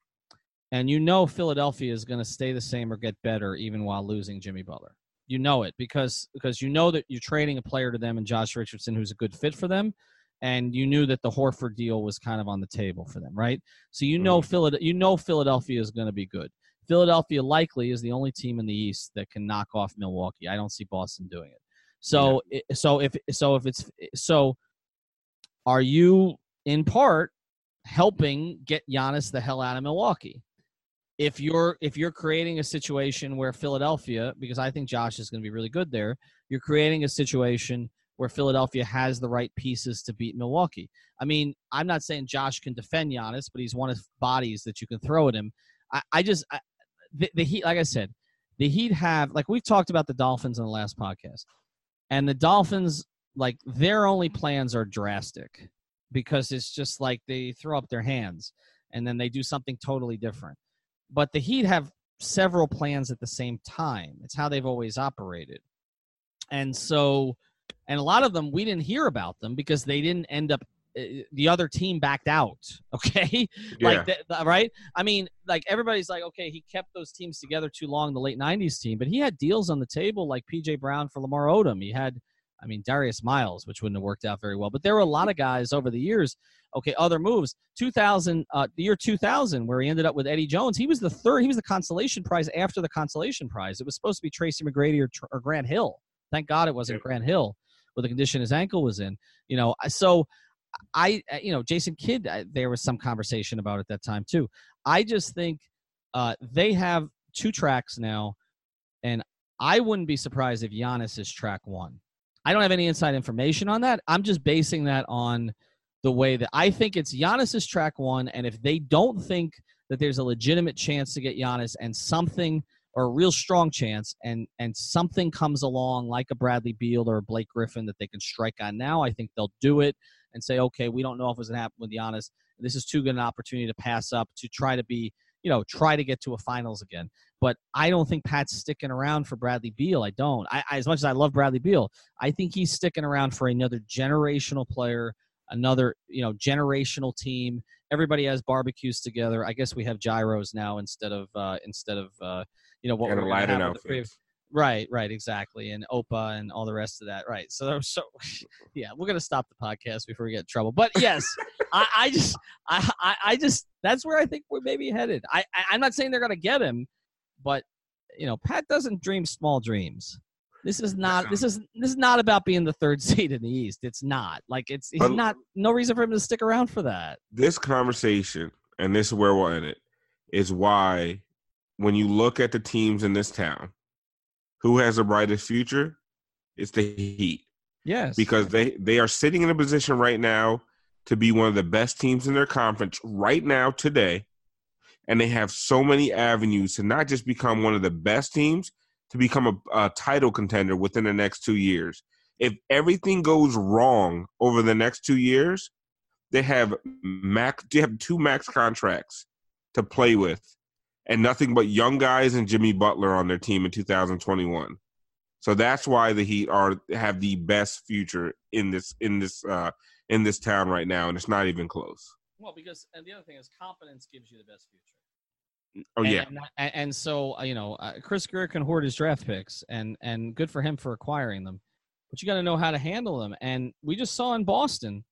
[SPEAKER 1] And you know Philadelphia is going to stay the same or get better even while losing Jimmy Butler. You know it because because you know that you're trading a player to them and Josh Richardson who's a good fit for them, and you knew that the Horford deal was kind of on the table for them, right? So you know mm-hmm. Philadelphia, you know Philadelphia is going to be good. Philadelphia likely is the only team in the East that can knock off Milwaukee. I don't see Boston doing it. So yeah. so if so if it's so are you in part helping get Giannis the hell out of Milwaukee? If you're if you're creating a situation where Philadelphia, because I think Josh is going to be really good there, you're creating a situation where Philadelphia has the right pieces to beat Milwaukee. I mean, I'm not saying Josh can defend Giannis, but he's one of bodies that you can throw at him. I, I just I, the, the Heat, like I said, the Heat have like we've talked about the Dolphins in the last podcast, and the Dolphins like their only plans are drastic because it's just like they throw up their hands and then they do something totally different. But the Heat have several plans at the same time. It's how they've always operated. And so, and a lot of them we didn't hear about them because they didn't end up uh, the other team backed out okay yeah. like the, the, right i mean like everybody's like okay he kept those teams together too long the late 90s team but he had deals on the table like pj brown for lamar odom he had I mean, Darius Miles, which wouldn't have worked out very well. But there were a lot of guys over the years. Okay, other moves. 2000, uh, the year 2000, where he ended up with Eddie Jones. He was the third. He was the consolation prize after the consolation prize. It was supposed to be Tracy McGrady or, or Grant Hill. Thank God it wasn't Grant Hill with the condition his ankle was in. You know, so I, you know, Jason Kidd. There was some conversation about at that time too. I just think uh, they have two tracks now, and I wouldn't be surprised if Giannis is track one. I don't have any inside information on that. I'm just basing that on the way that I think it's Giannis's track one, and if they don't think that there's a legitimate chance to get Giannis and something or a real strong chance and and something comes along like a Bradley Beal or a Blake Griffin that they can strike on now, I think they'll do it and say, okay, we don't know if it's gonna happen with Giannis. This is too good an opportunity to pass up to try to be, you know, try to get to a finals again. But I don't think Pat's sticking around for Bradley Beal. I don't. I, I, as much as I love Bradley Beal, I think he's sticking around for another generational player, another you know generational team. Everybody has barbecues together. I guess we have gyros now instead of uh, instead of uh, you know what we're
[SPEAKER 3] Aladdin outfit.
[SPEAKER 1] Right, right, exactly, and Opa and all the rest of that. Right, so so yeah, we're gonna stop the podcast before we get in trouble. But yes, I, I just I, I just that's where I think we're maybe headed. I, I I'm not saying they're gonna get him, but you know, Pat doesn't dream small dreams. This is not this is this is not about being the third seed in the East. It's not. Like it's he's not no reason for him to stick around for that.
[SPEAKER 3] This conversation, and this is where we'll end it, is why when you look at the teams in this town, who has the brightest future? It's the Heat.
[SPEAKER 1] Yes.
[SPEAKER 3] Because they they are sitting in a position right now to be one of the best teams in their conference right now today and they have so many avenues to not just become one of the best teams, to become a, a title contender within the next two years. If everything goes wrong over the next two years, they have max. They have two max contracts to play with, and nothing but young guys and Jimmy Butler on their team in 2021. So that's why the Heat are have the best future in this in this uh, in this town right now, and it's not even close.
[SPEAKER 1] Well, because and the other thing is confidence gives you the best future.
[SPEAKER 3] Oh
[SPEAKER 1] and,
[SPEAKER 3] yeah,
[SPEAKER 1] and, and so uh, you know, uh, Chris Grier can hoard his draft picks, and and good for him for acquiring them. But you got to know how to handle them. And we just saw in Boston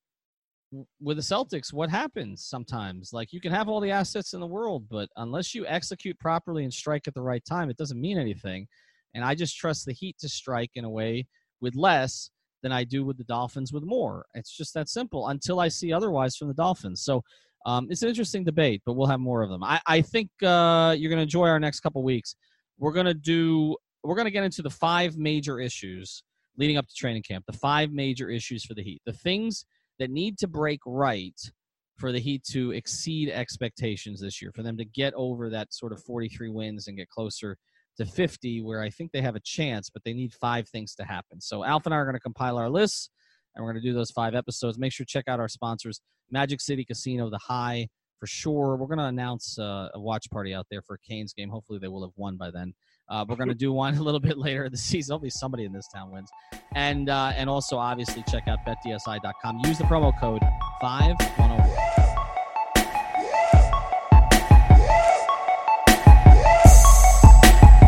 [SPEAKER 1] with the Celtics what happens sometimes. Like you can have all the assets in the world, but unless you execute properly and strike at the right time, it doesn't mean anything. And I just trust the Heat to strike in a way with less than I do with the Dolphins with more. It's just that simple until I see otherwise from the Dolphins. So um, it's an interesting debate, but we'll have more of them. I, I think uh, you're going to enjoy our next couple weeks. We're going to do. We're going to get into the five major issues leading up to training camp. The five major issues for the Heat. The things that need to break right for the Heat to exceed expectations this year, for them to get over that sort of 43 wins and get closer to 50, where I think they have a chance, but they need five things to happen. So Alf and I are going to compile our lists, and we're going to do those five episodes. Make sure to check out our sponsors, Magic City Casino, The High, for sure. We're going to announce uh, a watch party out there for Canes' game. Hopefully, they will have won by then. Uh, we're going to do one a little bit later in the season. Hopefully, somebody in this town wins. And uh, and also, obviously, check out betdsi.com. Use the promo code 5101.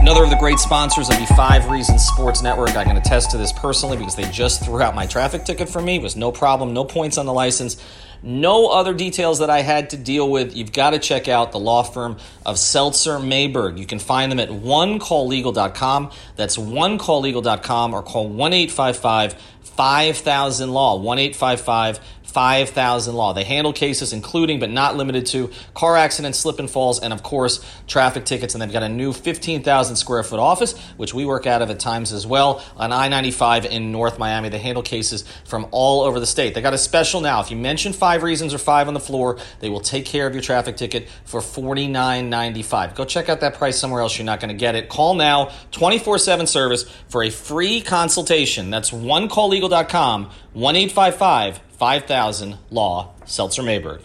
[SPEAKER 4] Another of the great sponsors of the Five Reasons Sports Network. I can attest to this personally because they just threw out my traffic ticket for me. It was no problem, no points on the license, no other details that I had to deal with. You've got to check out the law firm of Seltzer Mayberg. You can find them at onecalllegal.com. That's onecalllegal.com or call 1 855 5000 Law. 1 855 5000 Law. They handle cases including but not limited to car accidents, slip and falls, and of course, traffic tickets. And they've got a new 15,000 square foot office, which we work out of at times as well, on I 95 in North Miami. They handle cases from all over the state. They got a special now. If you mention five reasons or five on the floor, they will take care of your traffic ticket for $49.95. Go check out that price somewhere else. You're not going to get it. Call now, 24 7 service for a free consultation. That's onecalllegal.com, 1 855 5000 Law, Seltzer Mayberg.